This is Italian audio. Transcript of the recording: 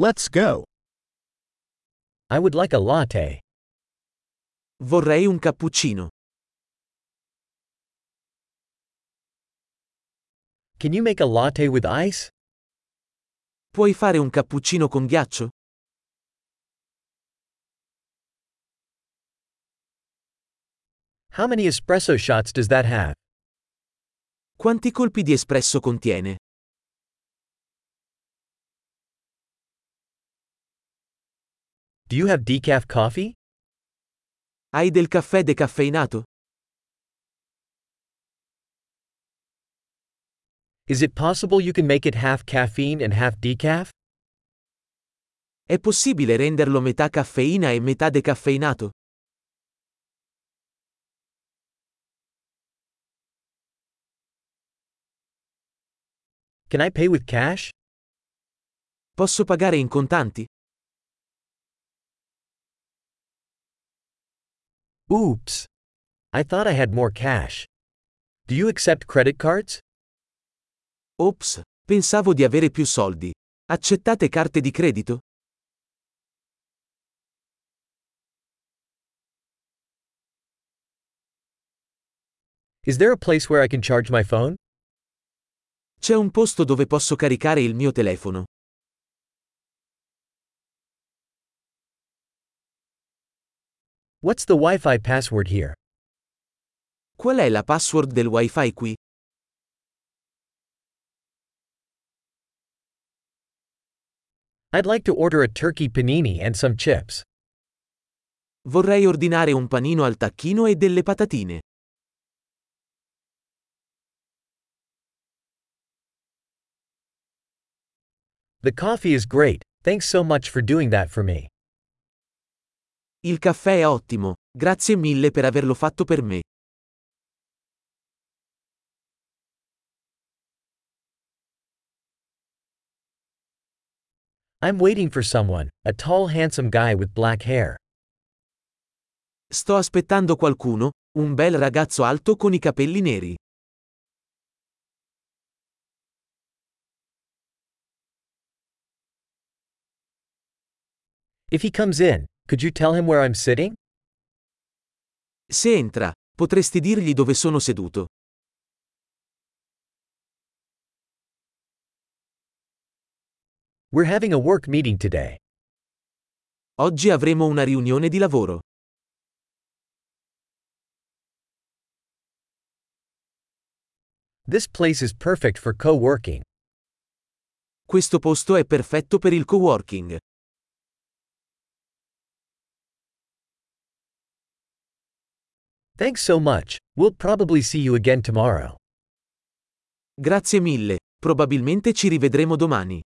Let's go. I would like a latte. Vorrei un cappuccino. Can you make a latte with ice? Puoi fare un cappuccino con ghiaccio? How many espresso shots does that have? Quanti colpi di espresso contiene? Do you have decaf coffee? Hai del caffè decaffeinato? Is it possible you can make it half caffeine and half decaf? È possibile renderlo metà caffeina e metà decaffeinato? Can I pay with cash? Posso pagare in contanti? Oops. I thought I had more cash. Do you accept credit cards? Ops, pensavo di avere più soldi. Accettate carte di credito? Is there a place where I can charge my phone? C'è un posto dove posso caricare il mio telefono. What's the Wi Fi password here? Qual è la password del wifi qui? I'd like to order a turkey panini and some chips. Vorrei ordinare un panino al tacchino e delle patatine. The coffee is great, thanks so much for doing that for me. Il caffè è ottimo, grazie mille per averlo fatto per me. I'm waiting for someone, a tall handsome guy with black hair. Sto aspettando qualcuno, un bel ragazzo alto con i capelli neri. If he comes in, could you tell him where I'm sitting? Se entra, potresti dirgli dove sono seduto. We're having a work meeting today. Oggi avremo una riunione di lavoro. This place is perfect for co working. Questo posto è perfetto per il coworking. Thanks so much. We'll probably see you again tomorrow. Grazie mille, probabilmente ci rivedremo domani.